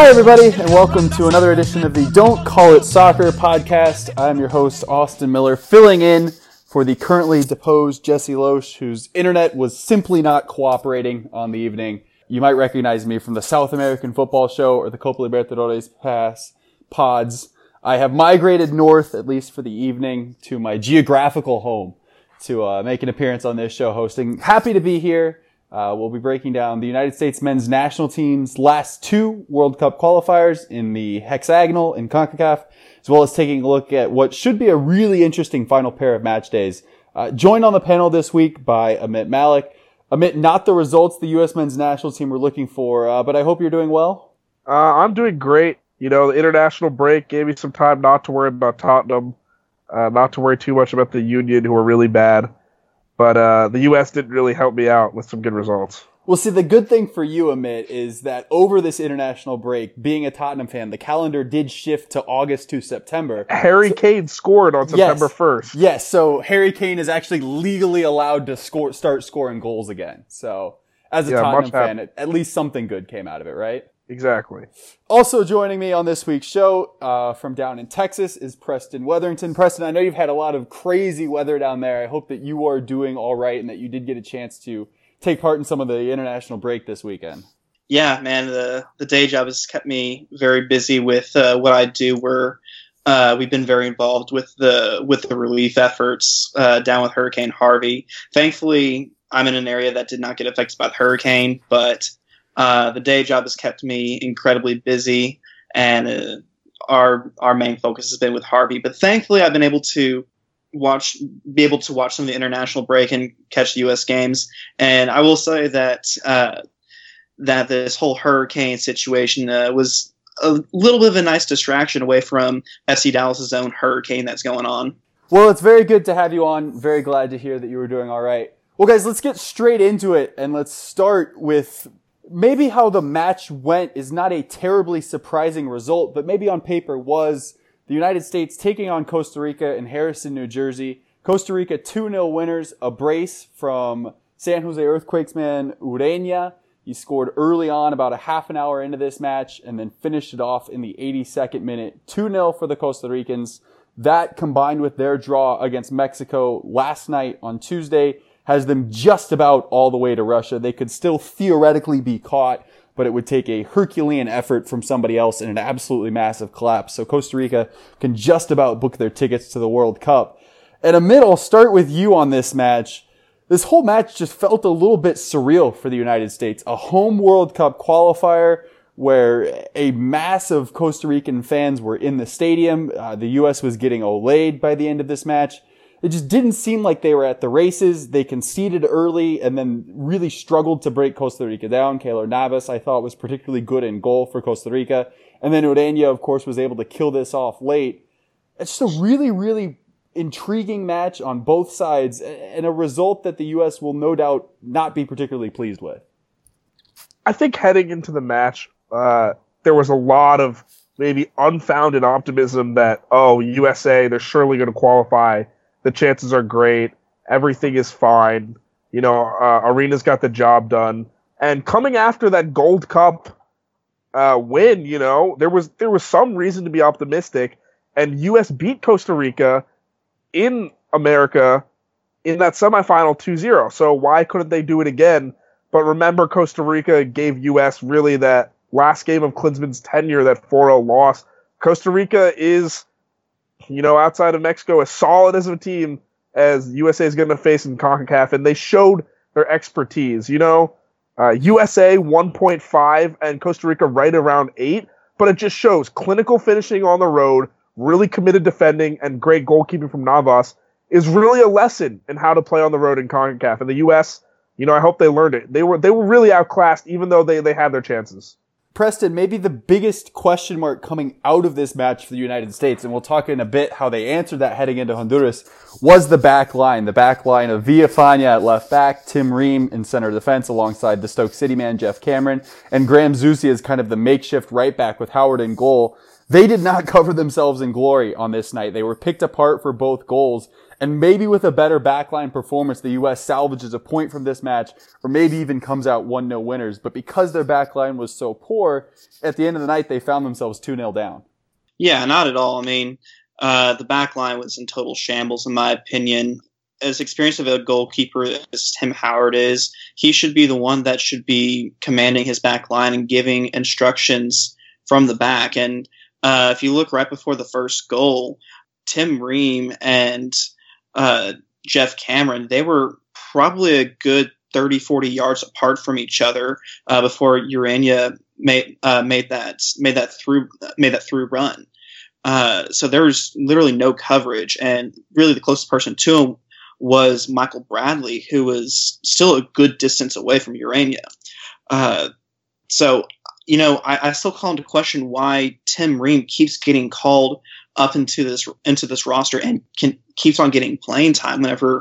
Hi, everybody, and welcome to another edition of the Don't Call It Soccer podcast. I'm your host, Austin Miller, filling in for the currently deposed Jesse Loesch, whose internet was simply not cooperating on the evening. You might recognize me from the South American Football Show or the Copa Libertadores Pass pods. I have migrated north, at least for the evening, to my geographical home to uh, make an appearance on this show hosting. Happy to be here. Uh, we'll be breaking down the United States men's national team's last two World Cup qualifiers in the hexagonal in CONCACAF, as well as taking a look at what should be a really interesting final pair of match days. Uh, joined on the panel this week by Amit Malik. Amit, not the results the U.S. men's national team were looking for, uh, but I hope you're doing well. Uh, I'm doing great. You know, the international break gave me some time not to worry about Tottenham, uh, not to worry too much about the Union, who are really bad. But uh, the U.S. didn't really help me out with some good results. Well, see, the good thing for you, Amit, is that over this international break, being a Tottenham fan, the calendar did shift to August to September. Harry so, Kane scored on September yes, 1st. Yes, so Harry Kane is actually legally allowed to score, start scoring goals again. So, as a yeah, Tottenham fan, at least something good came out of it, right? Exactly. Also joining me on this week's show uh, from down in Texas is Preston Weatherington. Preston, I know you've had a lot of crazy weather down there. I hope that you are doing all right and that you did get a chance to take part in some of the international break this weekend. Yeah, man, the the day job has kept me very busy with uh, what I do. We're uh, we've been very involved with the with the relief efforts uh, down with Hurricane Harvey. Thankfully, I'm in an area that did not get affected by the hurricane, but uh, the day job has kept me incredibly busy, and uh, our our main focus has been with Harvey. But thankfully, I've been able to watch, be able to watch some of the international break and catch the U.S. games. And I will say that uh, that this whole hurricane situation uh, was a little bit of a nice distraction away from FC Dallas's own hurricane that's going on. Well, it's very good to have you on. Very glad to hear that you were doing all right. Well, guys, let's get straight into it and let's start with maybe how the match went is not a terribly surprising result, but maybe on paper was the United States taking on Costa Rica in Harrison, New Jersey. Costa Rica 2-0 winners, a brace from San Jose Earthquakes man Ureña. He scored early on, about a half an hour into this match, and then finished it off in the 82nd minute. 2-0 for the Costa Ricans. That combined with their draw against Mexico last night on Tuesday has them just about all the way to Russia. They could still theoretically be caught, but it would take a Herculean effort from somebody else and an absolutely massive collapse. So Costa Rica can just about book their tickets to the World Cup. And Amit, I'll start with you on this match. This whole match just felt a little bit surreal for the United States. A home World Cup qualifier where a mass of Costa Rican fans were in the stadium. Uh, the U.S. was getting olayed by the end of this match it just didn't seem like they were at the races. They conceded early and then really struggled to break Costa Rica down. Keylor Navas, I thought, was particularly good in goal for Costa Rica. And then Ureña, of course, was able to kill this off late. It's just a really, really intriguing match on both sides and a result that the U.S. will no doubt not be particularly pleased with. I think heading into the match, uh, there was a lot of maybe unfounded optimism that, oh, USA, they're surely going to qualify the chances are great. Everything is fine. You know, uh, Arena's got the job done. And coming after that Gold Cup uh, win, you know, there was there was some reason to be optimistic. And U.S. beat Costa Rica in America in that semifinal 2-0. So why couldn't they do it again? But remember, Costa Rica gave U.S. really that last game of Klinsmann's tenure, that 4-0 loss. Costa Rica is you know, outside of Mexico, as solid as a team as USA is going to face in CONCACAF, and they showed their expertise. You know, uh, USA 1.5 and Costa Rica right around 8, but it just shows clinical finishing on the road, really committed defending, and great goalkeeping from Navas is really a lesson in how to play on the road in CONCACAF. And the US, you know, I hope they learned it. They were they were really outclassed, even though they, they had their chances. Preston, maybe the biggest question mark coming out of this match for the United States, and we'll talk in a bit how they answered that heading into Honduras, was the back line. The back line of Villafaña at left back, Tim Ream in center defense alongside the Stoke City man Geoff Cameron, and Graham Zusi as kind of the makeshift right back with Howard in goal. They did not cover themselves in glory on this night. They were picked apart for both goals. And maybe with a better backline performance, the U.S. salvages a point from this match, or maybe even comes out 1-0 winners. But because their backline was so poor, at the end of the night, they found themselves 2-0 down. Yeah, not at all. I mean, uh, the backline was in total shambles, in my opinion. As experienced of a goalkeeper as Tim Howard is, he should be the one that should be commanding his back line and giving instructions from the back. And uh, if you look right before the first goal, Tim Ream and uh, Geoff Cameron, they were probably a good 30, 40 yards apart from each other uh, before Ureña made uh, made that made that through made that through run. Uh, so there was literally no coverage, and really the closest person to him was Michael Bradley, who was still a good distance away from Ureña. Uh, so you know, I, I, still call into question why Tim Ream keeps getting called up into this into this roster and can keeps on getting playing time whenever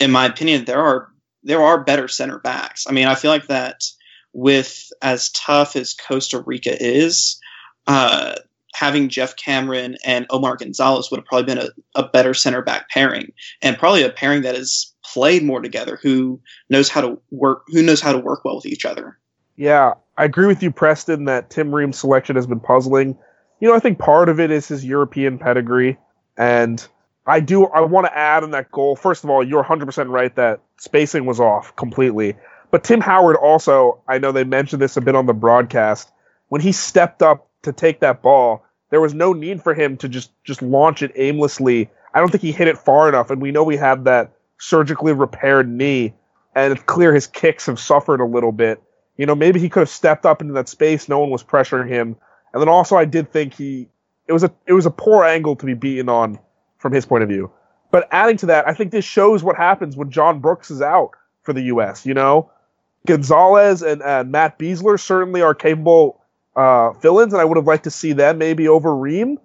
in my opinion there are there are better center backs. I mean, I feel like that with as tough as Costa Rica is, uh, having Geoff Cameron and Omar Gonzalez would have probably been a, a better center back pairing and probably a pairing that has played more together who knows how to work who knows how to work well with each other. Yeah, I agree with you, Preston, that Tim Ream's selection has been puzzling you know, I think part of it is his European pedigree. And I do, I want to add in that goal. First of all, you're 100% right that spacing was off completely. But Tim Howard also, I know they mentioned this a bit on the broadcast. When he stepped up to take that ball, there was no need for him to just, just launch it aimlessly. I don't think he hit it far enough. And we know we have that surgically repaired knee. And it's clear his kicks have suffered a little bit. You know, maybe he could have stepped up into that space. No one was pressuring him. And then also I did think he it was a it was a poor angle to be beaten on from his point of view. But adding to that, I think this shows what happens when John Brooks is out for the U.S. You know, Gonzalez and uh, Matt Besler certainly are capable uh, fill-ins, and I would have liked to see them maybe over Ream.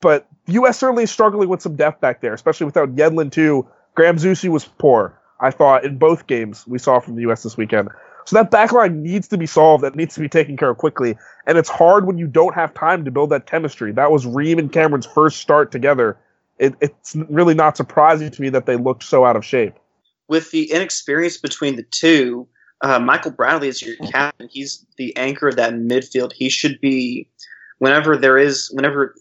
But the U.S. certainly is struggling with some depth back there, especially without Yedlin too. Graham Zusi was poor, I thought, in both games we saw from the U.S. this weekend. So that backline needs to be solved. That needs to be taken care of quickly. And it's hard when you don't have time to build that chemistry. That was Ream and Cameron's first start together. It, it's really not surprising to me that they looked so out of shape. With the inexperience between the two, uh, Michael Bradley is your captain. He's the anchor of that midfield. He should be whenever there is whenever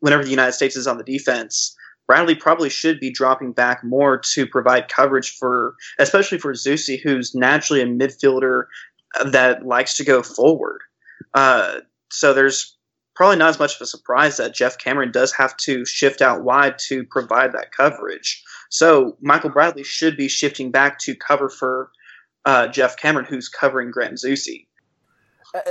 whenever the United States is on the defense. Bradley probably should be dropping back more to provide coverage for, especially for Zusi, who's naturally a midfielder that likes to go forward. Uh, so there's probably not as much of a surprise that Geoff Cameron does have to shift out wide to provide that coverage. So Michael Bradley should be shifting back to cover for uh, Geoff Cameron, who's covering Graham Zusi.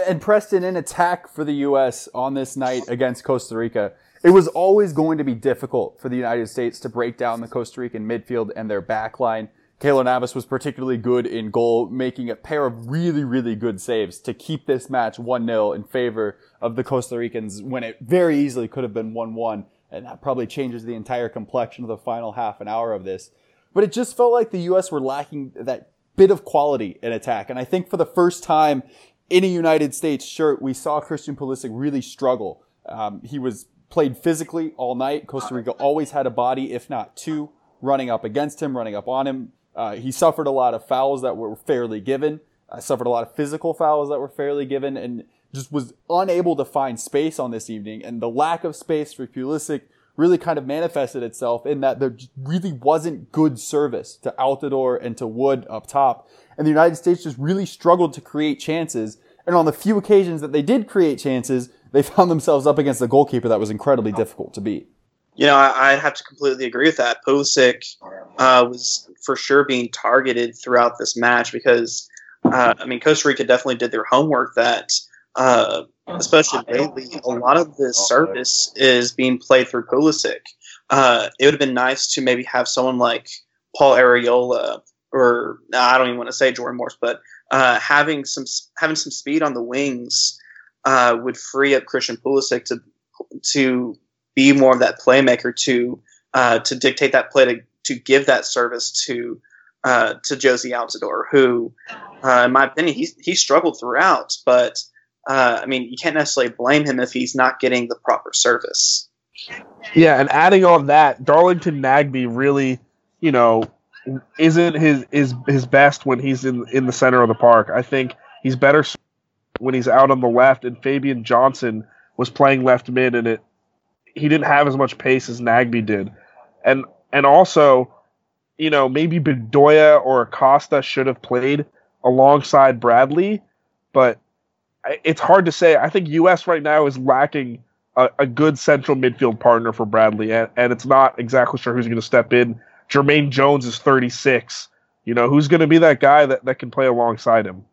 And Preston, in attack for the U.S. on this night against Costa Rica, it was always going to be difficult for the United States to break down the Costa Rican midfield and their back line. Keylor Navas was particularly good in goal, making a pair of really, really good saves to keep this match 1-0 in favor of the Costa Ricans when it very easily could have been 1-1. And that probably changes the entire complexion of the final half an hour of this. But it just felt like the U.S. were lacking that bit of quality in attack. And I think for the first time in a United States shirt, we saw Christian Pulisic really struggle. Um, he was played physically all night. Costa Rica always had a body, if not two, running up against him, running up on him. Uh, he suffered a lot of fouls that were fairly given. Uh, suffered a lot of physical fouls that were fairly given, and just was unable to find space on this evening. And the lack of space for Pulisic really kind of manifested itself in that there really wasn't good service to Altidore and to Wood up top. And the United States just really struggled to create chances. And on the few occasions that they did create chances, they found themselves up against a goalkeeper that was incredibly difficult to beat. You know, I, would have to completely agree with that. Pulisic uh, was for sure being targeted throughout this match because, uh, I mean, Costa Rica definitely did their homework that, uh, especially lately, a lot of the service is being played through Pulisic. Uh, it would have been nice to maybe have someone like Paul Arriola or I don't even want to say Jordan Morris, but uh, having some having some speed on the wings uh, would free up Christian Pulisic to to be more of that playmaker to uh, to dictate that play to to give that service to uh, to Jozy Altidore, who, uh, in my opinion, he he struggled throughout. But uh, I mean, you can't necessarily blame him if he's not getting the proper service. Yeah, and adding on that, Darlington Nagbe really, you know, isn't his is his best when he's in in the center of the park. I think he's better when he's out on the left. And Fabian Johnson was playing left mid, and it he didn't have as much pace as Nagbe did, and and also, you know, maybe Bedoya or Acosta should have played alongside Bradley, but it's hard to say. I think U.S. right now is lacking a, a good central midfield partner for Bradley, and, and it's not exactly sure who's going to step in. Jermaine Jones is 36. You know, who's going to be that guy that, that can play alongside him?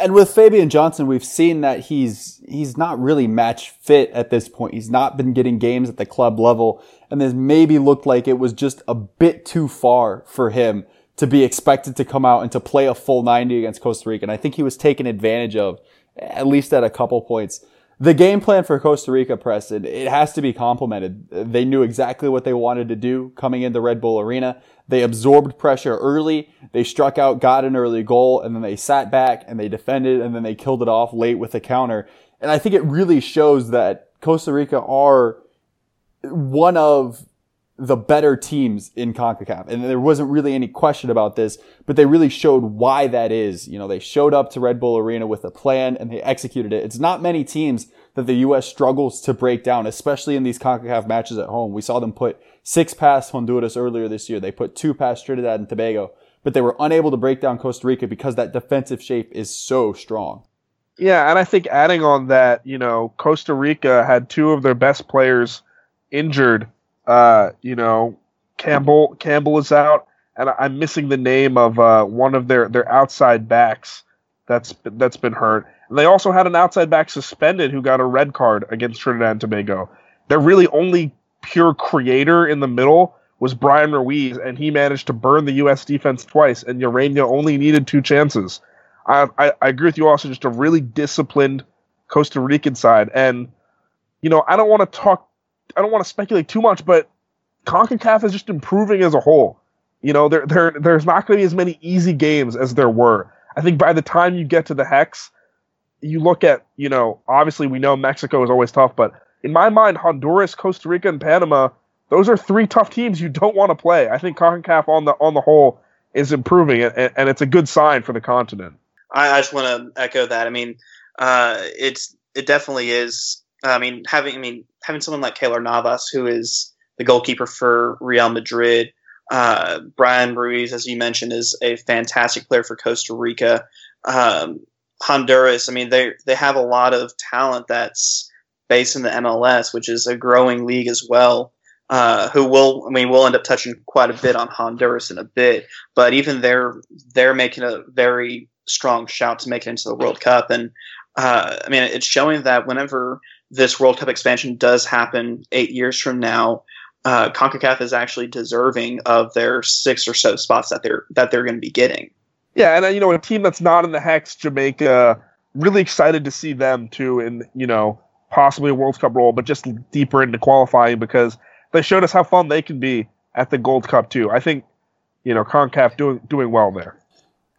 And with Fabian Johnson, we've seen that he's he's not really match fit at this point. He's not been getting games at the club level, and this maybe looked like it was just a bit too far for him to be expected to come out and to play a full 90 against Costa Rica. And I think he was taken advantage of, at least at a couple points. The game plan for Costa Rica, Preston, it has to be complimented. They knew exactly what they wanted to do coming into Red Bull Arena. They absorbed pressure early. They struck out, got an early goal, and then they sat back and they defended and then they killed it off late with a counter. And I think it really shows that Costa Rica are one of the better teams in CONCACAF. And there wasn't really any question about this, but they really showed why that is. You know, they showed up to Red Bull Arena with a plan and they executed it. It's not many teams that the U.S. struggles to break down, especially in these CONCACAF matches at home. We saw them put six past Honduras earlier this year. They put two past Trinidad and Tobago, but they were unable to break down Costa Rica because that defensive shape is so strong. Yeah, and I think adding on that, you know, Costa Rica had two of their best players injured uh, you know, Campbell Campbell is out, and I'm missing the name of uh, one of their their outside backs that's that's been hurt. And they also had an outside back suspended who got a red card against Trinidad and Tobago. Their really only pure creator in the middle was Bryan Ruiz, and he managed to burn the U.S. defense twice, and Ureña only needed two chances. I, I, I agree with you also, just a really disciplined Costa Rican side. And, you know, I don't want to talk I don't want to speculate too much, but CONCACAF is just improving as a whole. You know, there there there's not going to be as many easy games as there were. I think by the time you get to the hex, you look at, you know, obviously we know Mexico is always tough, but in my mind, Honduras, Costa Rica, and Panama, those are three tough teams you don't want to play. I think CONCACAF on the on the whole is improving, and, and it's a good sign for the continent. I, I just want to echo that. I mean, uh, it's it definitely is I mean, having I mean having someone like Keylor Navas, who is the goalkeeper for Real Madrid, uh, Bryan Ruiz, as you mentioned, is a fantastic player for Costa Rica. Um, Honduras, I mean, they they have a lot of talent that's based in the MLS, which is a growing league as well. Uh, who will I mean we'll end up touching quite a bit on Honduras in a bit, but even they're they're making a very strong shout to make it into the World Cup, and uh, I mean it's showing that whenever this World Cup expansion does happen eight years from now, uh, CONCACAF is actually deserving of their six or so spots that they're that they're going to be getting. Yeah, and uh, you know, a team that's not in the hex, Jamaica, really excited to see them too, in you know possibly a World Cup role, but just deeper into qualifying because they showed us how fun they can be at the Gold Cup too. I think you know CONCACAF doing doing well there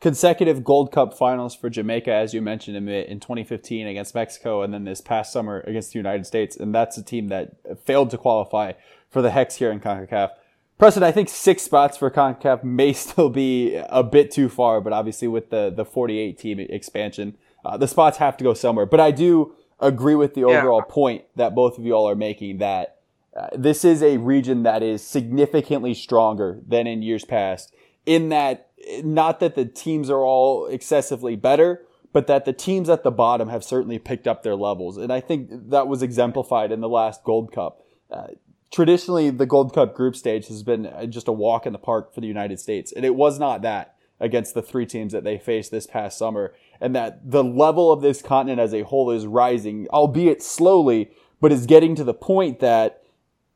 consecutive Gold Cup finals for Jamaica, as you mentioned in 2015 against Mexico, and then this past summer against the United States. And that's a team that failed to qualify for the Hex here in CONCACAF. Preston, I think six spots for CONCACAF may still be a bit too far, but obviously with the, the 48 team expansion, uh, the spots have to go somewhere. But I do agree with the overall point that both of you all are making that uh, this is a region that is significantly stronger than in years past in that not that the teams are all excessively better, but that the teams at the bottom have certainly picked up their levels. And I think that was exemplified in the last Gold Cup. Uh, traditionally, the Gold Cup group stage has been just a walk in the park for the United States. And it was not that against the three teams that they faced this past summer. And that the level of this continent as a whole is rising, albeit slowly, but is getting to the point that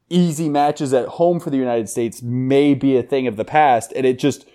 easy matches at home for the United States may be a thing of the past. And it just,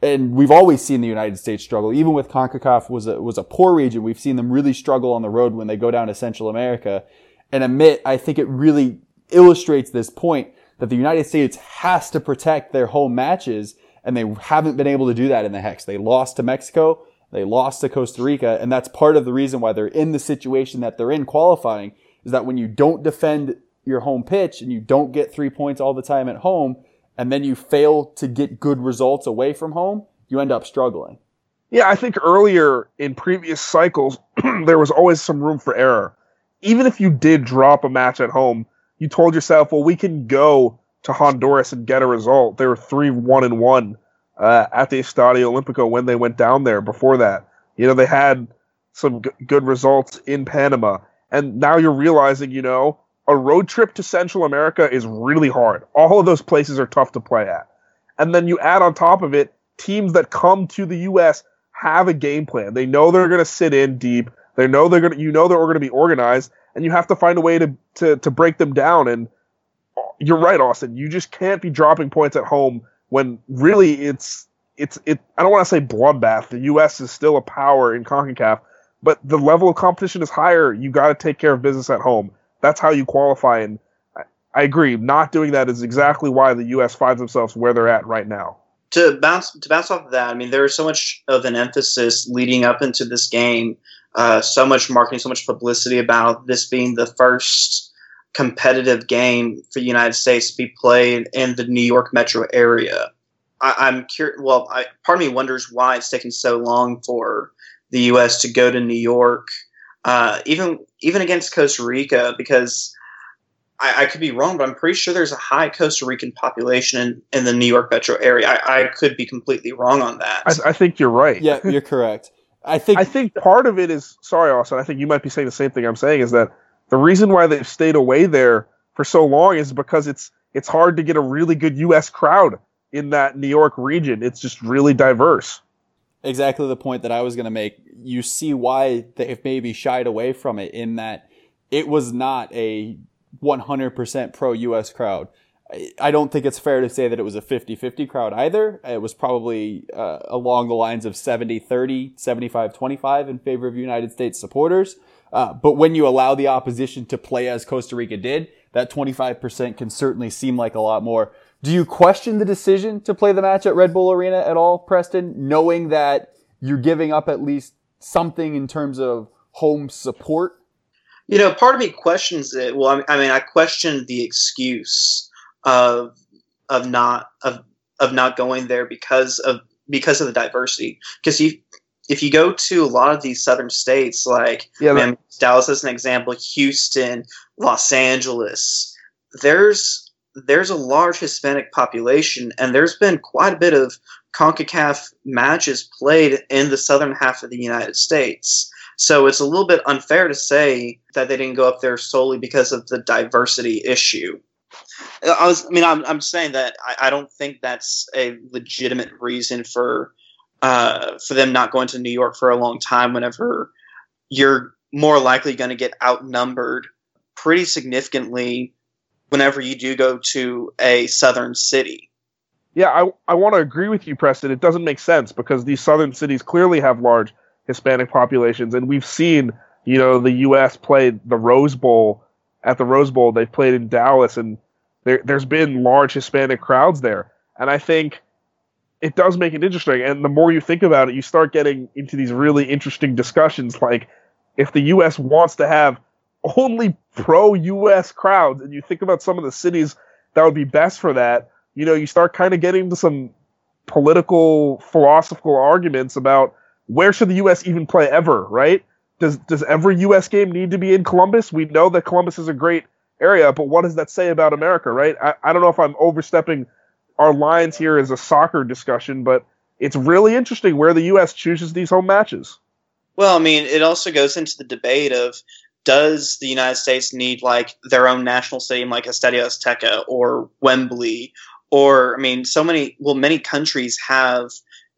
and we've always seen the United States struggle. Even with CONCACAF was a, was a poor region. We've seen them really struggle on the road when they go down to Central America. And Amit, I think it really illustrates this point that the United States has to protect their home matches and they haven't been able to do that in the Hex. They lost to Mexico. They lost to Costa Rica. And that's part of the reason why they're in the situation that they're in qualifying is that when you don't defend your home pitch and you don't get three points all the time at home, and then you fail to get good results away from home, you end up struggling. Yeah, I think earlier in previous cycles, there was always some room for error. Even if you did drop a match at home, you told yourself, well, we can go to Honduras and get a result. They were 3 1 and 1 uh, at the Estadio Olimpico when they went down there before that. You know, they had some g- good results in Panama. And now you're realizing, you know, a road trip to Central America is really hard. All of those places are tough to play at. And then you add on top of it teams that come to the U.S. have a game plan. They know they're going to sit in deep. They know they're going to, you know, they're going to be organized, and you have to find a way to, to to break them down. And uh, you're right, Austin. You just can't be dropping points at home when really it's it's it. I don't want to say bloodbath. The U.S. is still a power in Concacaf, but the level of competition is higher. You got to take care of business at home. That's how you qualify. And I, agree, not doing that is exactly why the U.S. finds themselves where they're at right now to bounce to bounce off of that, I mean, there is so much of an emphasis leading up into this game, uh, so much marketing, so much publicity about this being the first competitive game for the United States to be played in the New York metro area. I, am curious. Well, I, part of me wonders why it's taking so long for the U.S. to go to New York, uh, even even against Costa Rica, because I, I, could be wrong, but I'm pretty sure there's a high Costa Rican population in, in the New York metro area. I, I could be completely wrong on that. I, I think you're right. Yeah, you're correct. I think I think part of it is sorry, Austin. I think you might be saying the same thing I'm saying is that the reason why they've stayed away there for so long is because it's it's hard to get a really good U.S. crowd in that New York region. It's just really diverse. Exactly the point that I was going to make. You see why they've maybe shied away from it in that it was not a 100% pro US crowd. I don't think it's fair to say that it was a 50 50 crowd either. It was probably uh, along the lines of 70 30, 75 25 in favor of United States supporters. Uh, but when you allow the opposition to play as Costa Rica did, that 25% can certainly seem like a lot more. Do you question the decision to play the match at Red Bull Arena at all, Preston, knowing that you're giving up at least something in terms of home support you know, part of me questions it. Well, I mean, I question the excuse of of not of of not going there because of because of the diversity. Because you, if you go to a lot of these southern states, like yeah, man, Dallas as an example, Houston, Los Angeles, there's there's a large Hispanic population, and there's been quite a bit of CONCACAF matches played in the southern half of the United States. So it's a little bit unfair to say that they didn't go up there solely because of the diversity issue. I was, I mean, I'm, I'm saying that I, I don't think that's a legitimate reason for, uh, for them not going to New York for a long time. Whenever you're more likely going to get outnumbered pretty significantly whenever you do go to a southern city. Yeah, I, I want to agree with you, Preston. It doesn't make sense because these southern cities clearly have large Hispanic populations, and we've seen you know the U.S. play the Rose Bowl at the Rose Bowl. They've played in Dallas, and there, there's been large Hispanic crowds there, and I think it does make it interesting. And the more you think about it, you start getting into these really interesting discussions, like if the U.S. wants to have only pro-U.S. crowds, and you think about some of the cities that would be best for that, you know, you start kind of getting into some political, philosophical arguments about where should the U.S. even play ever, right? Does does every U.S. game need to be in Columbus? We know that Columbus is a great area, but what does that say about America, right? I, I don't know if I'm overstepping our lines here as a soccer discussion, but it's really interesting where the U.S. chooses these home matches. Well, I mean, it also goes into the debate of does the United States need like their own national stadium like Estadio Azteca or Wembley or I mean, so many well, many countries have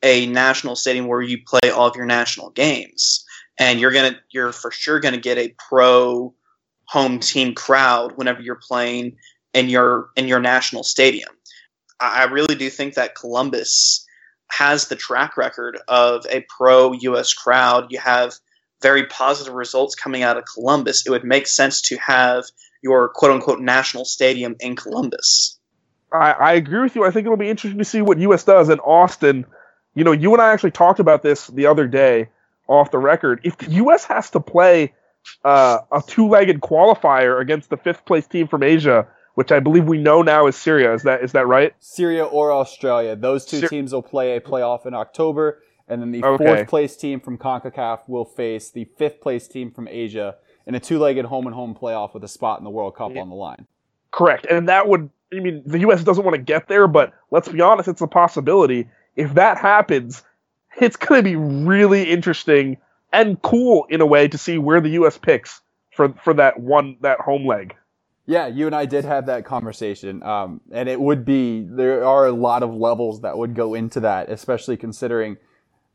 a national stadium where you play all of your national games, and you're gonna you're for sure gonna get a pro home team crowd whenever you're playing in your in your national stadium. I really do think that Columbus has the track record of a pro U.S. crowd. You have very positive results coming out of Columbus. It would make sense to have your quote unquote national stadium in Columbus. I, I agree with you. I think it'll be interesting to see what U.S. does in Austin you know, you and I actually talked about this the other day off the record. If the U.S. has to play uh, a two-legged qualifier against the fifth place team from Asia, which I believe we know now is Syria. Is that is that right? Syria or Australia. Those two Syri- teams will play a playoff in October, and then the okay. fourth place team from CONCACAF will face the fifth place team from Asia in a two-legged home and home playoff with a spot in the World Cup yeah. on the line. Correct, and that would I mean the U.S. doesn't want to get there, but let's be honest, it's a possibility. If that happens, it's going to be really interesting and cool in a way to see where the U.S. picks for for that one that home leg. Yeah, you and I did have that conversation, um, and it would be there are a lot of levels that would go into that, especially considering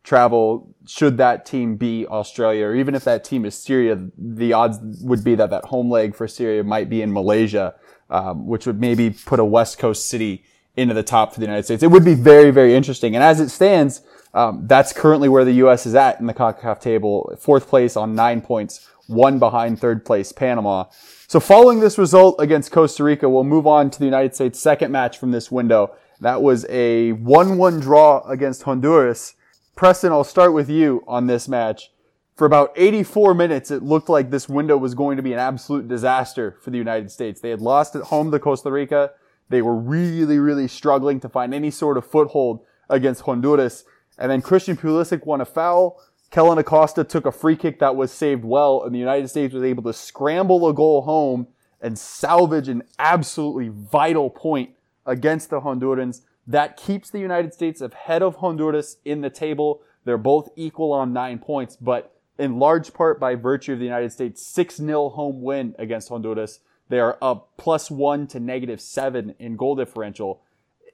travel. Should that team be Australia, or even if that team is Syria, the odds would be that that home leg for Syria might be in Malaysia, um, which would maybe put a West Coast city into the top for the United States. It would be very, very interesting. And as it stands, um, that's currently where the U.S. is at in the CONCACAF table, fourth place on nine points, one behind third place Panama. So following this result against Costa Rica, we'll move on to the United States' second match from this window. That was a 1-1 draw against Honduras. Preston, I'll start with you on this match. For about 84 minutes, it looked like this window was going to be an absolute disaster for the United States. They had lost at home to Costa Rica. They were really, really struggling to find any sort of foothold against Honduras. And then Christian Pulisic won a foul. Kellen Acosta took a free kick that was saved well, and the United States was able to scramble a goal home and salvage an absolutely vital point against the Hondurans. That keeps the United States ahead of Honduras in the table. They're both equal on nine points, but in large part by virtue of the United States' 6 0 home win against Honduras, they are up plus one to negative seven in goal differential.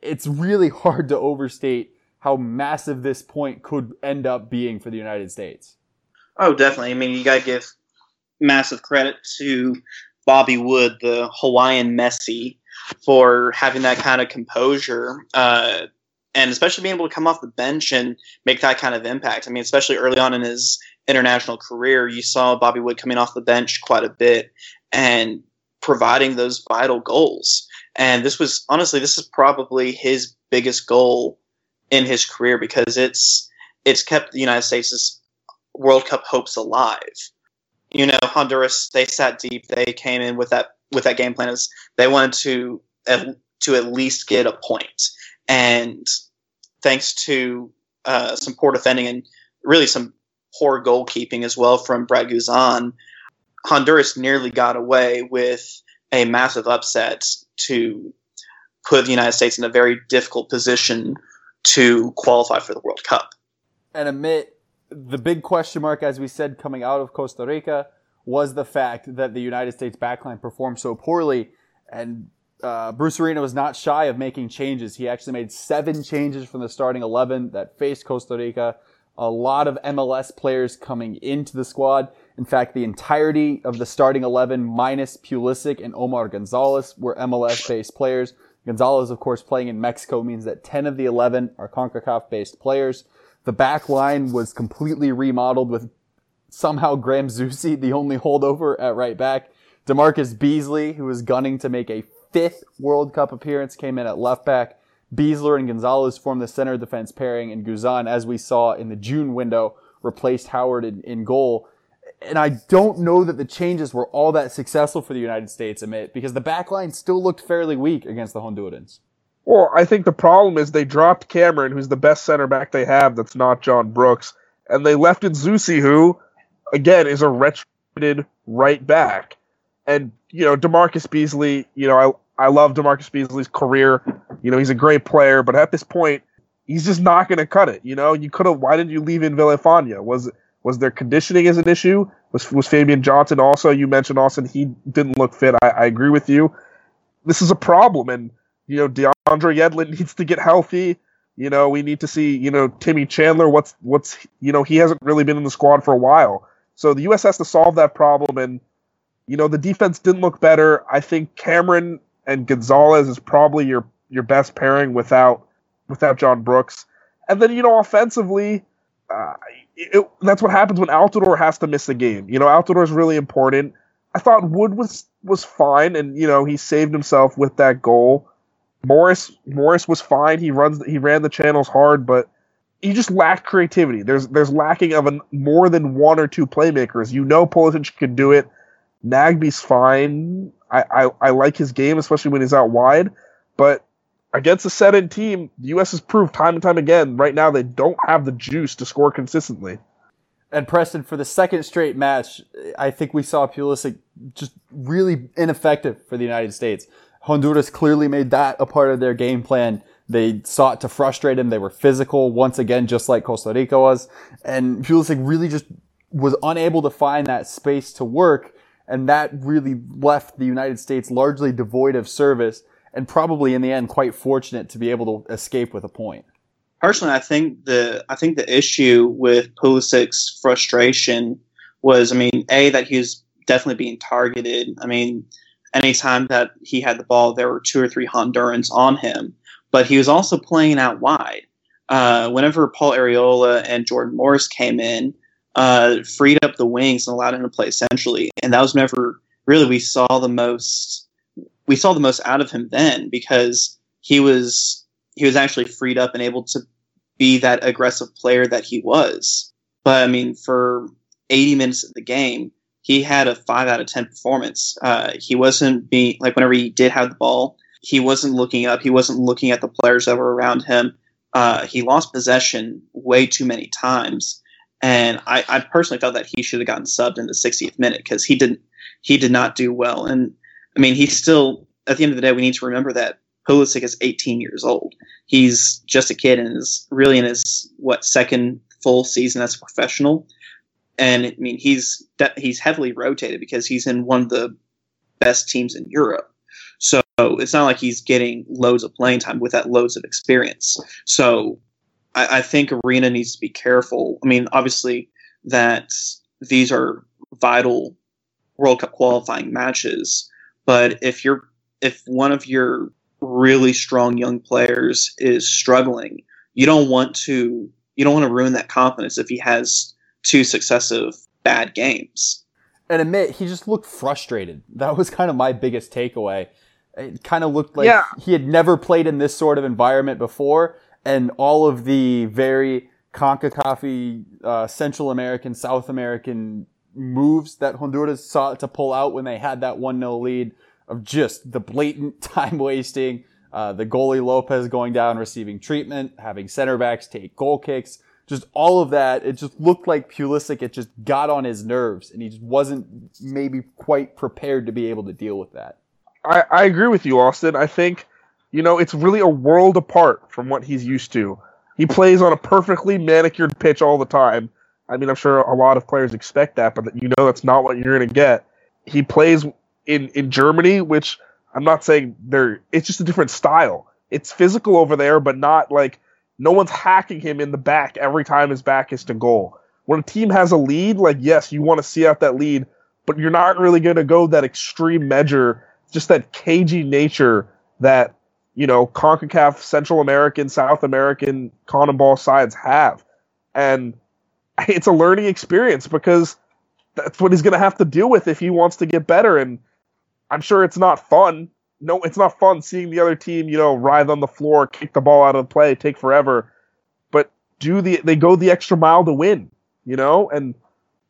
It's really hard to overstate how massive this point could end up being for the United States. Oh, definitely. I mean, you got to give massive credit to Bobby Wood, the Hawaiian Messi, for having that kind of composure. Uh, and especially being able to come off the bench and make that kind of impact. I mean, especially early on in his international career, you saw Bobby Wood coming off the bench quite a bit and providing those vital goals. And this was honestly, this is probably his biggest goal in his career because it's it's kept the United States' World Cup hopes alive. You know, Honduras they sat deep. They came in with that with that game plan is they wanted to to at least get a point. And thanks to uh, some poor defending and really some poor goalkeeping as well from Brad Guzan, Honduras nearly got away with a massive upset to put the United States in a very difficult position to qualify for the World Cup. And Amit the big question mark, as we said, coming out of Costa Rica was the fact that the United States backline performed so poorly. And uh, Bruce Arena was not shy of making changes. He actually made seven changes from the starting 11 that faced Costa Rica. A lot of MLS players coming into the squad. In fact, the entirety of the starting 11 minus Pulisic and Omar Gonzalez were MLS based players. Gonzalez, of course, playing in Mexico means that 10 of the 11 are CONCACAF based players. The back line was completely remodeled with somehow Graham Zusi, the only holdover at right back. Demarcus Beasley, who was gunning to make a fifth World Cup appearance, came in at left back. Besler and Gonzalez formed the center defense pairing, and Guzan, as we saw in the June window, replaced Howard in, in goal and I don't know that the changes were all that successful for the United States, Amit, because the back line still looked fairly weak against the Hondurans. Well, I think the problem is they dropped Cameron, who's the best center back they have that's not John Brooks, and they left in Zusi, who, again, is a retrofitted right back. And, you know, Demarcus Beasley, you know, I, I love Demarcus Beasley's career. You know, he's a great player, but at this point, he's just not going to cut it. You know, you could have, why didn't you leave in Villafaña? Was was their conditioning as an issue? Was was Fabian Johnson also? You mentioned Austin. He didn't look fit. I, I agree with you. This is a problem, and you know DeAndre Yedlin needs to get healthy. You know we need to see you know Timmy Chandler. What's what's you know he hasn't really been in the squad for a while. So the U.S. has to solve that problem, and you know the defense didn't look better. I think Cameron and Gonzalez is probably your your best pairing without without John Brooks. And then you know offensively, uh, it, that's what happens when Altidore has to miss a game. You know, Altidore is really important. I thought Wood was was fine, and you know he saved himself with that goal. Morris Morris was fine. He runs he ran the channels hard, but he just lack creativity. There's there's lacking of a, more than one or two playmakers. You know Pulisic can do it. Nagbe's fine. I, I, I like his game, especially when he's out wide. But against a set-in team, the U.S. has proved time and time again. Right now, they don't have the juice to score consistently. And Preston, for the second straight match, I think we saw Pulisic just really ineffective for the United States. Honduras clearly made that a part of their game plan. They sought to frustrate him. They were physical once again, just like Costa Rica was. And Pulisic really just was unable to find that space to work. And that really left the United States largely devoid of service and probably in the end quite fortunate to be able to escape with a point. Personally, I think the I think the issue with Pulisic's frustration was, I mean, a that he was definitely being targeted. I mean, anytime that he had the ball, there were two or three Hondurans on him, but he was also playing out wide. Uh, whenever Paul Arriola and Jordan Morris came in, uh, freed up the wings and allowed him to play centrally, and that was never really we saw the most we saw the most out of him then because he was he was actually freed up and able to be that aggressive player that he was. But I mean, for 80 minutes of the game, he had a five out of 10 performance. Uh, he wasn't being like whenever he did have the ball, he wasn't looking up. He wasn't looking at the players that were around him. Uh, he lost possession way too many times. And I, I personally felt that he should have gotten subbed in the 60th minute because he didn't he did not do well. And I mean, he's still at the end of the day, we need to remember that Pulisic is 18 years old. He's just a kid and is really in his what second full season as a professional and I mean he's he's heavily rotated because he's in one of the best teams in Europe. It's not like he's getting loads of playing time with that loads of experience. So I, I think Arena needs to be careful. I mean, obviously that these are vital World Cup qualifying matches, but if you're if one of your really strong young players is struggling, you don't want to you don't want to ruin that confidence if he has two successive bad games. And Amit he just looked frustrated. That was kind of my biggest takeaway. It kind of looked like yeah. he had never played in this sort of environment before, and all of the very CONCACAF uh, Central American, South American moves that Honduras sought to pull out when they had that 1 0 lead of just the blatant time wasting, uh, the goalie Lopez going down, receiving treatment, having center backs take goal kicks, just all of that, it just looked like Pulisic, it just got on his nerves and he just wasn't maybe quite prepared to be able to deal with that. I, I agree with you, Austin. I think, you know, it's really a world apart from what he's used to. He plays on a perfectly manicured pitch all the time. I mean, I'm sure a lot of players expect that, but you know that's not what you're going to get. He plays in, in Germany, which I'm not saying they're, it's just a different style. It's physical over there, but not like no one's hacking him in the back every time his back is to goal. When a team has a lead, like yes, you want to see out that lead, but you're not really going to go that extreme measure, just that cagey nature that you know Concacaf, Central American, South American CONMEBOL sides have, and it's a learning experience because that's what he's going to have to deal with if he wants to get better. And I'm sure it's not fun no, it's not fun seeing the other team, you know, writhe on the floor, kick the ball out of play, take forever. But do the they go the extra mile to win, you know? And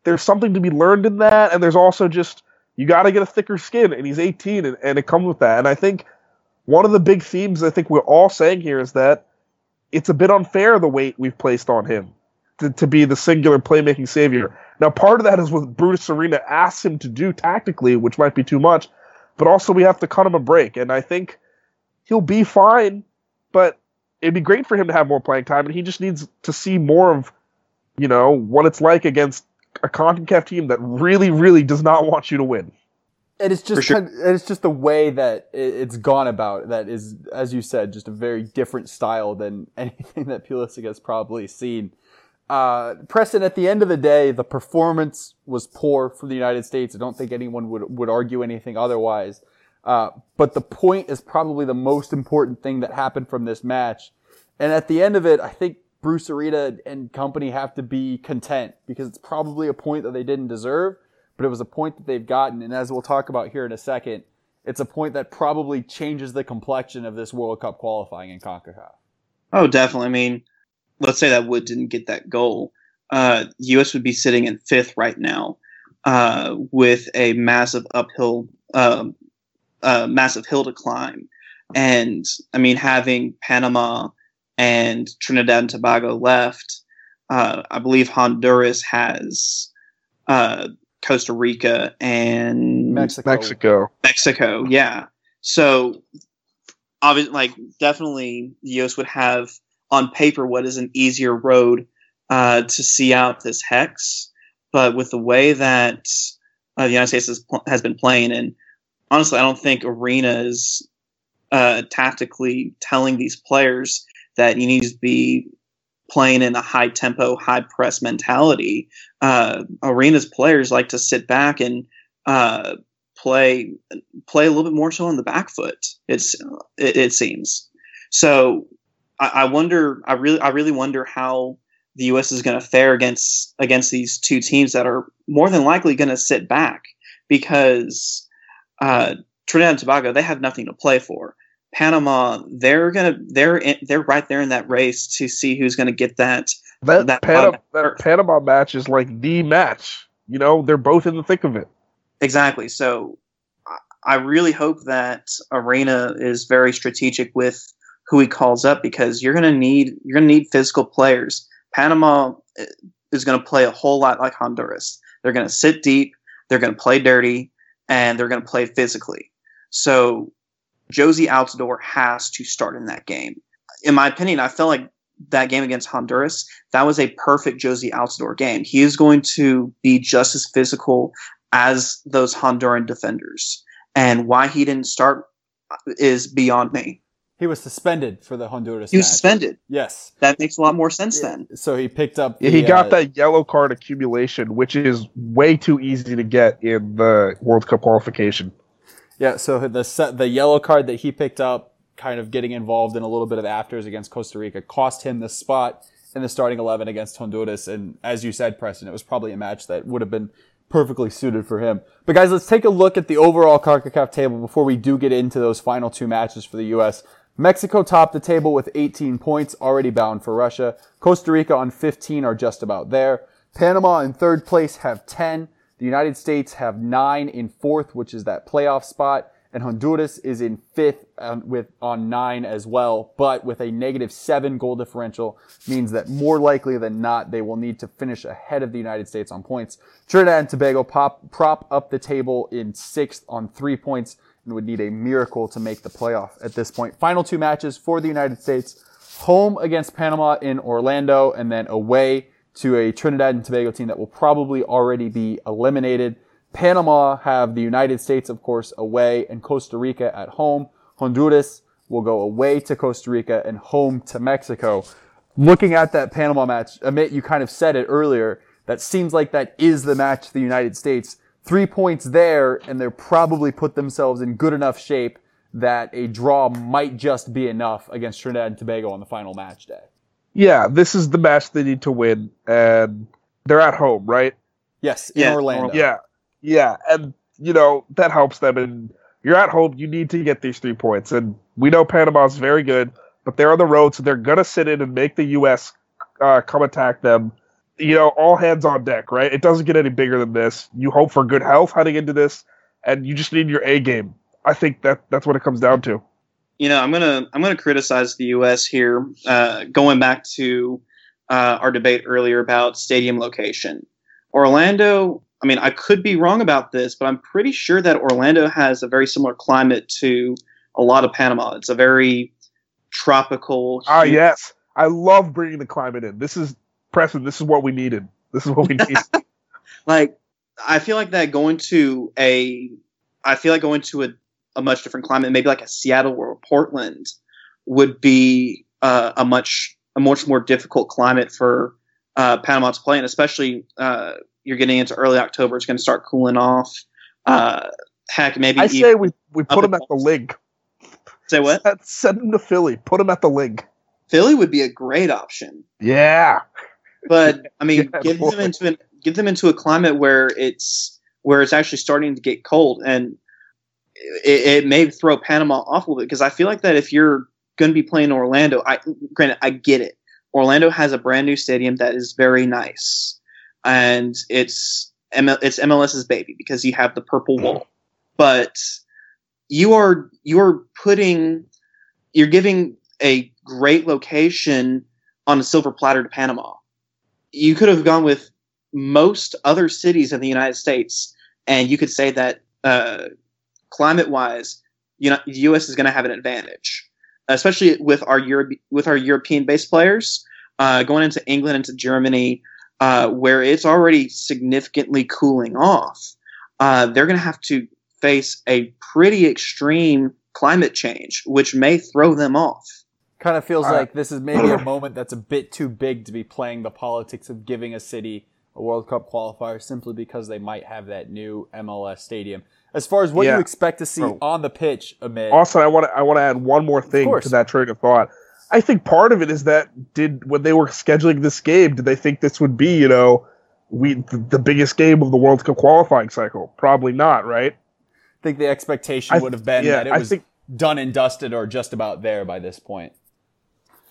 there's something to be learned in that, and there's also just you got to get a thicker skin, and he's 18, and, and it comes with that. And I think one of the big themes I think we're all saying here is that it's a bit unfair the weight we've placed on him to, to be the singular playmaking savior. Now, part of that is what Bruce Arena asks him to do tactically, which might be too much but also we have to cut him a break. And I think he'll be fine, but it'd be great for him to have more playing time. And he just needs to see more of, you know, what it's like against a CONCACAF team that really, really does not want you to win. And it's just sure. kind of, it's just the way that it's gone about that is, as you said, just a very different style than anything that Pulisic has probably seen uh, Preston, at the end of the day, the performance was poor for the United States. I don't think anyone would, would argue anything otherwise. Uh, but the point is probably the most important thing that happened from this match. And at the end of it, I think Bruce Arena and company have to be content because it's probably a point that they didn't deserve, but it was a point that they've gotten. And as we'll talk about here in a second, it's a point that probably changes the complexion of this World Cup qualifying in CONCACAF. Oh, definitely. I mean, let's say that Wood didn't get that goal, uh, U.S. would be sitting in fifth right now uh, with a massive uphill, uh, uh, massive hill to climb. And I mean, having Panama and Trinidad and Tobago left, uh, I believe Honduras has uh, Costa Rica and Mexico. Mexico. Mexico, yeah. So, obviously, like definitely, the U.S. would have on paper what is an easier road uh, to see out this hex, but with the way that uh, the United States has, pl- has been playing, and honestly, I don't think Arena is uh, tactically telling these players that you need to be playing in a high tempo, high press mentality. Uh, Arena's players like to sit back and uh, play play a little bit more so on the back foot. It's it, it seems so. I, I wonder. I really I really wonder how the U.S. is going to fare against against these two teams that are more than likely going to sit back because uh, Trinidad and Tobago they have nothing to play for. Panama they're gonna they're in, they're right there in that race to see who's going to get that. That, That- Panama, that Panama match is like the match. You know, they're both in the thick of it. Exactly. So I- really hope that Arena is very strategic with who he calls up because you're going to need you're to need physical players. Panama eh, is going to play a whole lot like Honduras. They're going to sit deep, they're going to play dirty, and they're going to play physically. So Jozy Altidore has to start in that game. In my opinion, I felt like that game against Honduras, that was a perfect Jozy Altidore game. He is going to be just as physical as those Honduran defenders. And why he didn't start is beyond me. He was suspended for the Honduras. He was match. suspended. Yes. That makes a lot more sense then. So he picked up. Yeah, he got uh, that yellow card accumulation, which is way too easy to get in the World Cup qualification. Yeah, so the set, the yellow card that he picked up, kind of getting involved in a little bit of afters against Costa Rica, cost him the spot in the starting eleven against Honduras. And as you said, Preston, it was probably a match that would have been perfectly suited for him. But guys, let's take a look at the overall CONCACAF table before we do get into those final two matches for the U.S. Mexico topped the table with 18 points, already bound for Russia. Costa Rica on 15 are just about there. Panama in third place have 10. The United States have nine in fourth, which is that playoff spot, and Honduras is in fifth um, with on nine as well, but with a negative seven goal differential means that more likely than not they will need to finish ahead of the United States on points. Trinidad and Tobago pop prop up the table in sixth on three points and would need a miracle to make the playoff at this point. Final two matches for the United States: home against Panama in Orlando, and then away to a Trinidad and Tobago team that will probably already be eliminated. Panama have the United States, of course, away and Costa Rica at home. Honduras will go away to Costa Rica and home to Mexico. Looking at that Panama match, Amit, you kind of said it earlier. That seems like that is the match the United States. Three points there, and they're probably put themselves in good enough shape that a draw might just be enough against Trinidad and Tobago on the final match day. Yeah, this is the match they need to win, and they're at home, right? Yes, in Yeah, Orlando. Yeah, yeah, and you know that helps them. And you're at home, you need to get these three points. And we know Panama's very good, but they're on the road, so they're gonna sit in and make the U.S. Uh, come attack them. You know, all hands on deck, right? It doesn't get any bigger than this. You hope for good health heading into this, and you just need your A game. I think that that's what it comes down to. You know, I'm gonna I'm gonna criticize the U.S. here, uh, going back to uh, our debate earlier about stadium location. Orlando. I mean, I could be wrong about this, but I'm pretty sure that Orlando has a very similar climate to a lot of Panama. It's a very tropical. Ah, yes, I love bringing the climate in. This is Preston. This is what we needed. This is what we need. like I feel like that going to a I feel like going to a, a much different climate, maybe like a Seattle or a Portland, would be uh, a much a much more difficult climate for uh, Panama to play in, especially uh, you're getting into early October. It's going to start cooling off. Uh, heck, maybe I say we we put them at the Linc. say what Send- them to Philly. Put them at the Linc. Philly would be a great option. Yeah. but I mean, Yeah, give boy. them into an, give them into a climate where it's where it's actually starting to get cold, and it, it may throw Panama off a little bit because I feel like that if you're going to be playing Orlando, I granted I get it. Orlando has a brand new stadium that is very nice, and it's it's MLS's baby because you have the purple wall. But you are you are putting you're giving a great location on a silver platter to Panama. You could have gone with most other cities in the United States, and you could say that uh, climate wise, you know, the U.S. is going to have an advantage, especially with our Euro- with our European based players uh, going into England, into Germany, uh, where it's already significantly cooling off. Uh, they're going to have to face a pretty extreme climate change, which may throw them off. Kind of feels like this is maybe a moment that's a bit too big to be playing the politics of giving a city a World Cup qualifier simply because they might have that new MLS stadium. As far as what Yeah. you expect to see Oh. on the pitch, Amit, Also, I want to I want to add one more thing to that train of thought. I think part of it is that did when they were scheduling this game, did they think this would be you know we the, the biggest game of the World Cup qualifying cycle? Probably not, right? I think the expectation I- would have been yeah, that it I was think- done and dusted or just about there by this point.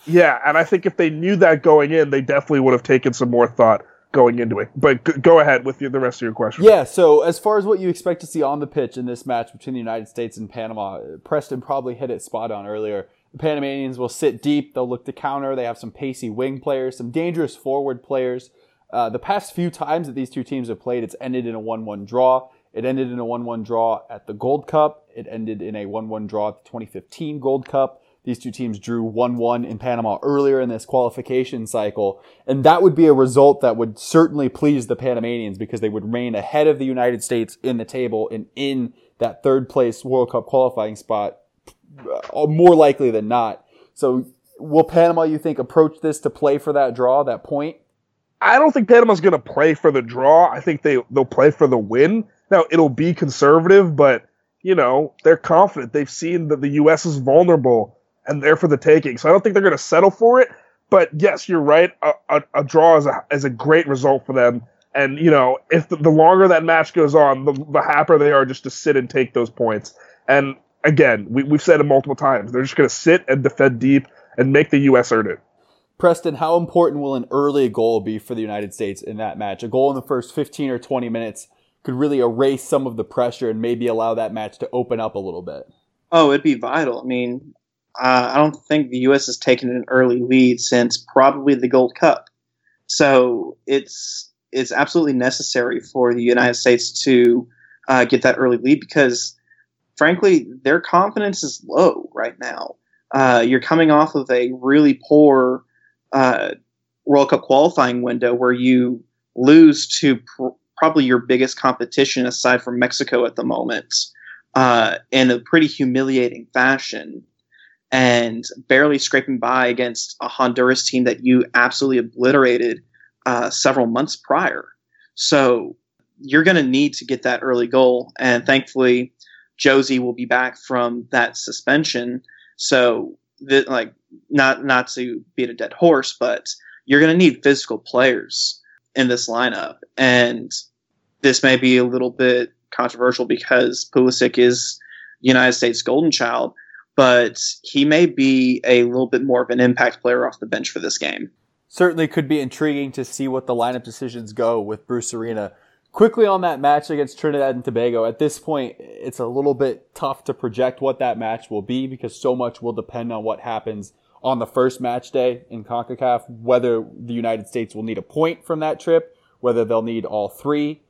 Yeah, and I think if they knew that going in, they definitely would have taken some more thought going into it. But go ahead with the rest of your question. Yeah, so as far as what you expect to see on the pitch in this match between the United States and Panama, Preston probably hit it spot on earlier. The Panamanians will sit deep, they'll look to counter, they have some pacey wing players, some dangerous forward players. Uh, the past few times that these two teams have played, it's ended in a 1 1 draw. It ended in a 1 1 draw at the Gold Cup. It ended in a 1 1 draw at the 2015 Gold Cup. These two teams drew 1 1 in Panama earlier in this qualification cycle. And that would be a result that would certainly please the Panamanians because they would reign ahead of the United States in the table and in that third place World Cup qualifying spot uh, more likely than not. So, will Panama, you think, approach this to play for that draw, that point? I don't think Panama's going to play for the draw. I think they they'll play for the win. Now it'll be conservative, but you know they're confident. They've seen that the U.S. is vulnerable and they're for the taking. So I don't think they're going to settle for it. But yes, you're right. A, a, a draw is a is a great result for them. And you know, if the, the longer that match goes on, the, the happier they are just to sit and take those points. And again, we, we've said it multiple times. They're just going to sit and defend deep and make the U.S. earn it. Preston, how important will an early goal be for the United States in that match? A goal in the first 15 or 20 minutes could really erase some of the pressure and maybe allow that match to open up a little bit. Oh, it'd be vital. I mean, uh, I don't think the U.S. has taken an early lead since probably the Gold Cup. So it's it's absolutely necessary for the United States to uh, get that early lead because, frankly, their confidence is low right now. Uh, you're coming off of a really poor uh, World Cup qualifying window where you lose to pr- probably your biggest competition aside from Mexico at the moment uh, in a pretty humiliating fashion and barely scraping by against a Honduras team that you absolutely obliterated uh, several months prior. So you're going to need to get that early goal. And thankfully, Jozy will be back from that suspension. So, th- like, not not to beat a dead horse, but you're going to need physical players in this lineup. And this may be a little bit controversial because Pulisic is United States golden child, but he may be a little bit more of an impact player off the bench for this game. Certainly could be intriguing to see what the lineup decisions go with Bruce Arena. Quickly on that match against Trinidad and Tobago, at this point, it's a little bit tough to project what that match will be because so much will depend on what happens on the first match day in CONCACAF, whether the United States will need a point from that trip, whether they'll need all three.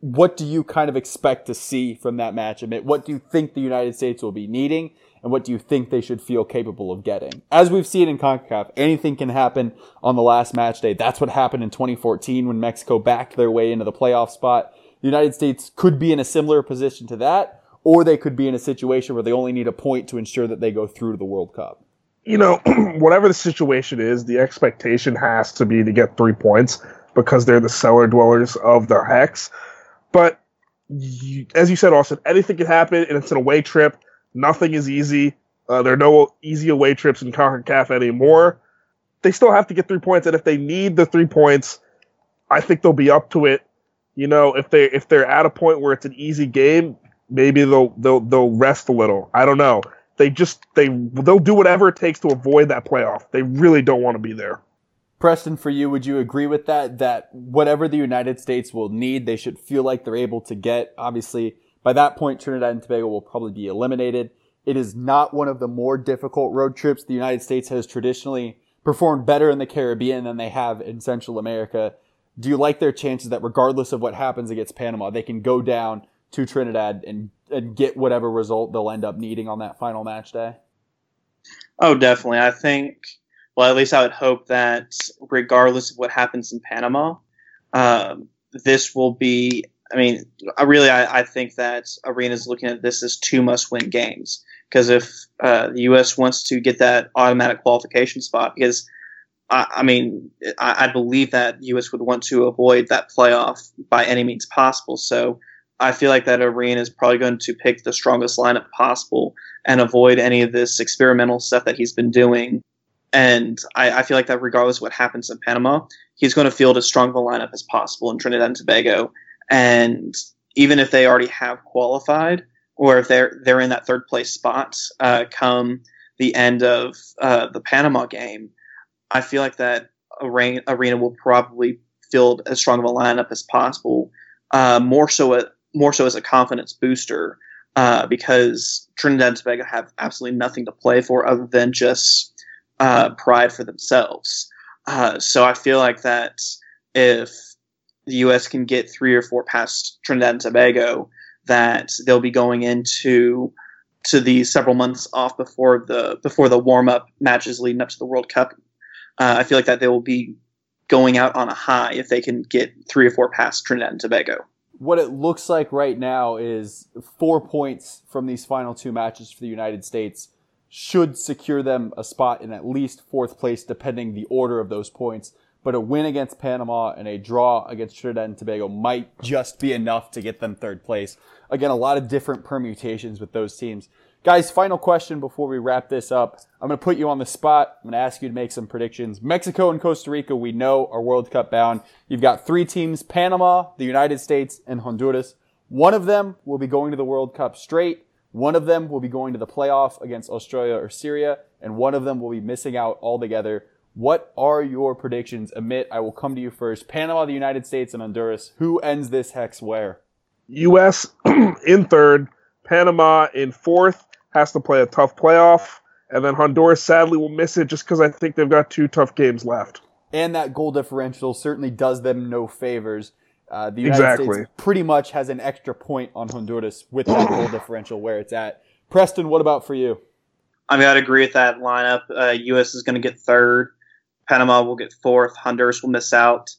What do you kind of expect to see from that match? Amit? What do you think the United States will be needing? And what do you think they should feel capable of getting? As we've seen in CONCACAF, anything can happen on the last match day. That's what happened in 2014 when Mexico backed their way into the playoff spot. The United States could be in a similar position to that, or they could be in a situation where they only need a point to ensure that they go through to the World Cup. you know, whatever the situation is, the expectation has to be to get three points because they're the cellar dwellers of the hex. But you, as you said, Austin, anything can happen, and it's an away trip. Nothing is easy. Uh, there are no easy away trips in CONCACAF anymore. They still have to get three points, and if they need the three points, I think they'll be up to it. You know, if they if they're at a point where it's an easy game, maybe they'll they'll they'll rest a little. I don't know. They just they they'll do whatever it takes to avoid that playoff. They really don't want to be there. Preston, for you, would you agree with that? That whatever the United States will need, they should feel like they're able to get. Obviously, by that point, Trinidad and Tobago will probably be eliminated. It is not one of the more difficult road trips. The United States has traditionally performed better in the Caribbean than they have in Central America. Do you like their chances that regardless of what happens against Panama, they can go down to Trinidad and, and get whatever result they'll end up needing on that final match day? Oh, definitely. I think, well, at least I would hope that regardless of what happens in Panama, um, this will be. I mean, I really, I, I think that Arena is looking at this as two must-win games because if uh, the U.S. wants to get that automatic qualification spot, because I, I mean, I, I, believe that U.S. would want to avoid that playoff by any means possible. So I feel like that Arena is probably going to pick the strongest lineup possible and avoid any of this experimental stuff that he's been doing. And I, I feel like that regardless of what happens in Panama, he's going to field as strong of a lineup as possible in Trinidad and Tobago. And even if they already have qualified, or if they're they're in that third place spot uh, come the end of uh, the Panama game, I feel like that Arena will probably field as strong of a lineup as possible. Uh, more so, a, more so as a confidence booster, uh, because Trinidad and Tobago have absolutely nothing to play for other than just uh, pride for themselves. Uh, so I feel like that if the U.S. can get three or four past Trinidad and Tobago, that they'll be going into to the several months off before the before the warm up matches leading up to the World Cup. Uh, I feel like that they will be going out on a high if they can get three or four past Trinidad and Tobago. What it looks like right now is four points from these final two matches for the United States should secure them a spot in at least fourth place, depending the order of those points but a win against Panama and a draw against Trinidad and Tobago might just be enough to get them third place. Again, a lot of different permutations with those teams. Guys, final question before we wrap this up. I'm going to put you on the spot. I'm going to ask you to make some predictions. Mexico and Costa Rica, we know, are World Cup bound. You've got three teams Panama, the United States, and Honduras. One of them will be going to the World Cup straight. One of them will be going to the playoff against Australia or Syria. And one of them will be missing out altogether what are your predictions? Amit, I will come to you first. Panama, the United States, and Honduras. Who ends this hex where? U.S. in third, Panama in fourth, has to play a tough playoff, and then Honduras sadly will miss it just because I think they've got two tough games left. And that goal differential certainly does them no favors. Uh, the United exactly. States pretty much has an extra point on Honduras with that goal differential where it's at. Preston, what about for you? I mean, I'd agree with that lineup. Uh, U.S. is going to get third. Panama will get fourth. Honduras will miss out.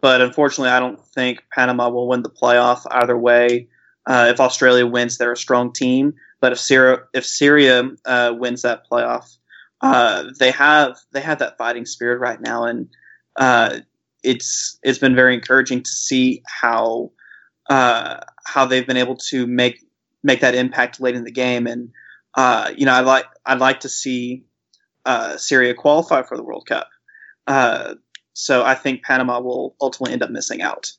But unfortunately, I don't think Panama will win the playoff either way. Uh, if Australia wins, they're a strong team. But if Syria, if Syria uh, wins that playoff, uh, they have they have that fighting spirit right now, and uh, it's it's been very encouraging to see how uh, how they've been able to make make that impact late in the game. And uh, you know, I like I'd like to see Syria qualify for the World Cup. Uh, so I think Panama will ultimately end up missing out.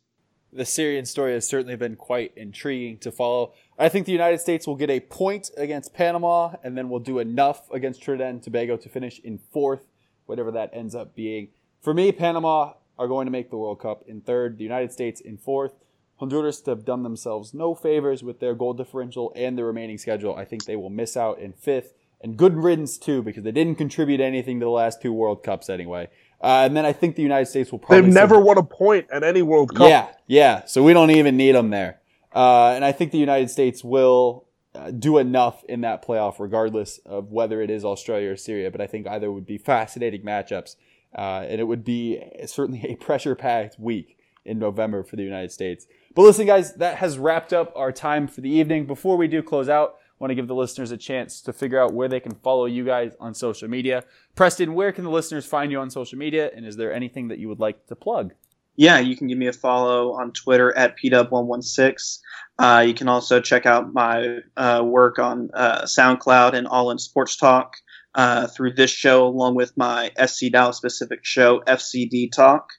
The Syrian story has certainly been quite intriguing to follow. I think the United States will get a point against Panama, and then we'll do enough against Trinidad and Tobago to finish in fourth, whatever that ends up being. For me, Panama are going to make the World Cup in third, the United States in fourth. Honduras have done themselves no favors with their goal differential and the remaining schedule. I think they will miss out in fifth, and good riddance too, because they didn't contribute anything to the last two World Cups anyway. Uh, and then I think the United States will probably. They've never won a point at any World Cup. Yeah, yeah. So we don't even need them there. Uh, and I think the United States will uh, do enough in that playoff, regardless of whether it is Australia or Syria. But I think either would be fascinating matchups, uh, and it would be certainly a pressure-packed week in November for the United States. But listen, guys, that has wrapped up our time for the evening. Before we do close out, want to give the listeners a chance to figure out where they can follow you guys on social media. Preston, where can the listeners find you on social media? And is there anything that you would like to plug? Yeah, you can give me a follow on Twitter at pdub116. Uh, you can also check out my uh, work on uh, SoundCloud and All In Sports Talk uh, through this show, along with my FC Dallas specific show, FCD Talk.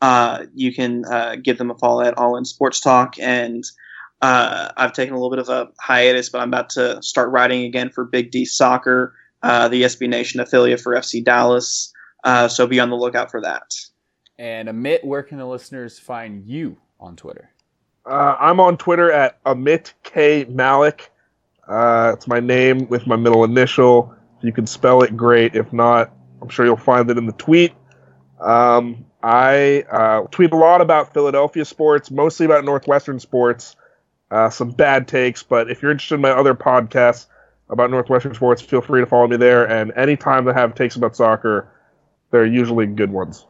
Uh, you can uh, give them a follow at All In Sports Talk and uh, I've taken a little bit of a hiatus, but I'm about to start writing again for Big D Soccer, uh, the SB Nation affiliate for FC Dallas. Uh, so be on the lookout for that. And Amit, where can the listeners find you on Twitter? Uh, I'm on Twitter at Amit K Malik. Uh, it's my name with my middle initial. If you can spell it, great. If not, I'm sure you'll find it in the tweet. Um, I uh, tweet a lot about Philadelphia sports, mostly about Northwestern sports. Uh, some bad takes, but if you're interested in my other podcasts about Northwestern sports, feel free to follow me there. And anytime I have takes about soccer, they're usually good ones.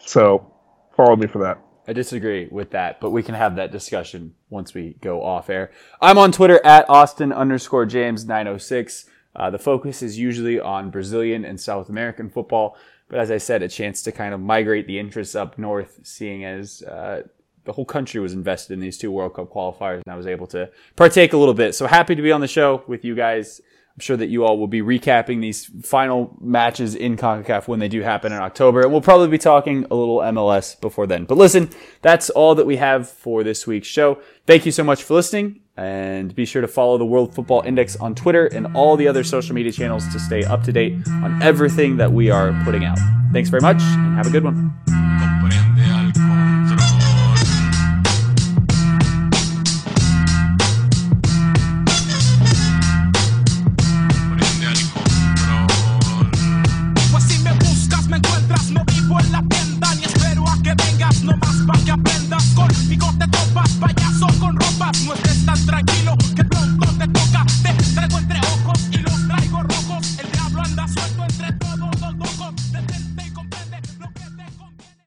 So follow me for that. I disagree with that, but we can have that discussion once we go off air. I'm on Twitter at Austin underscore James 906. Uh, the focus is usually on Brazilian and South American football, but as I said, a chance to kind of migrate the interests up north, seeing as uh, the whole country was invested in these two World Cup qualifiers, and I was able to partake a little bit. So happy to be on the show with you guys. I'm sure that you all will be recapping these final matches in CONCACAF when they do happen in October. And we'll probably be talking a little MLS before then. But listen, that's all that we have for this week's show. Thank you so much for listening. And be sure to follow the World Football Index on Twitter and all the other social media channels to stay up to date on everything that we are putting out. Thanks very much and have a good one.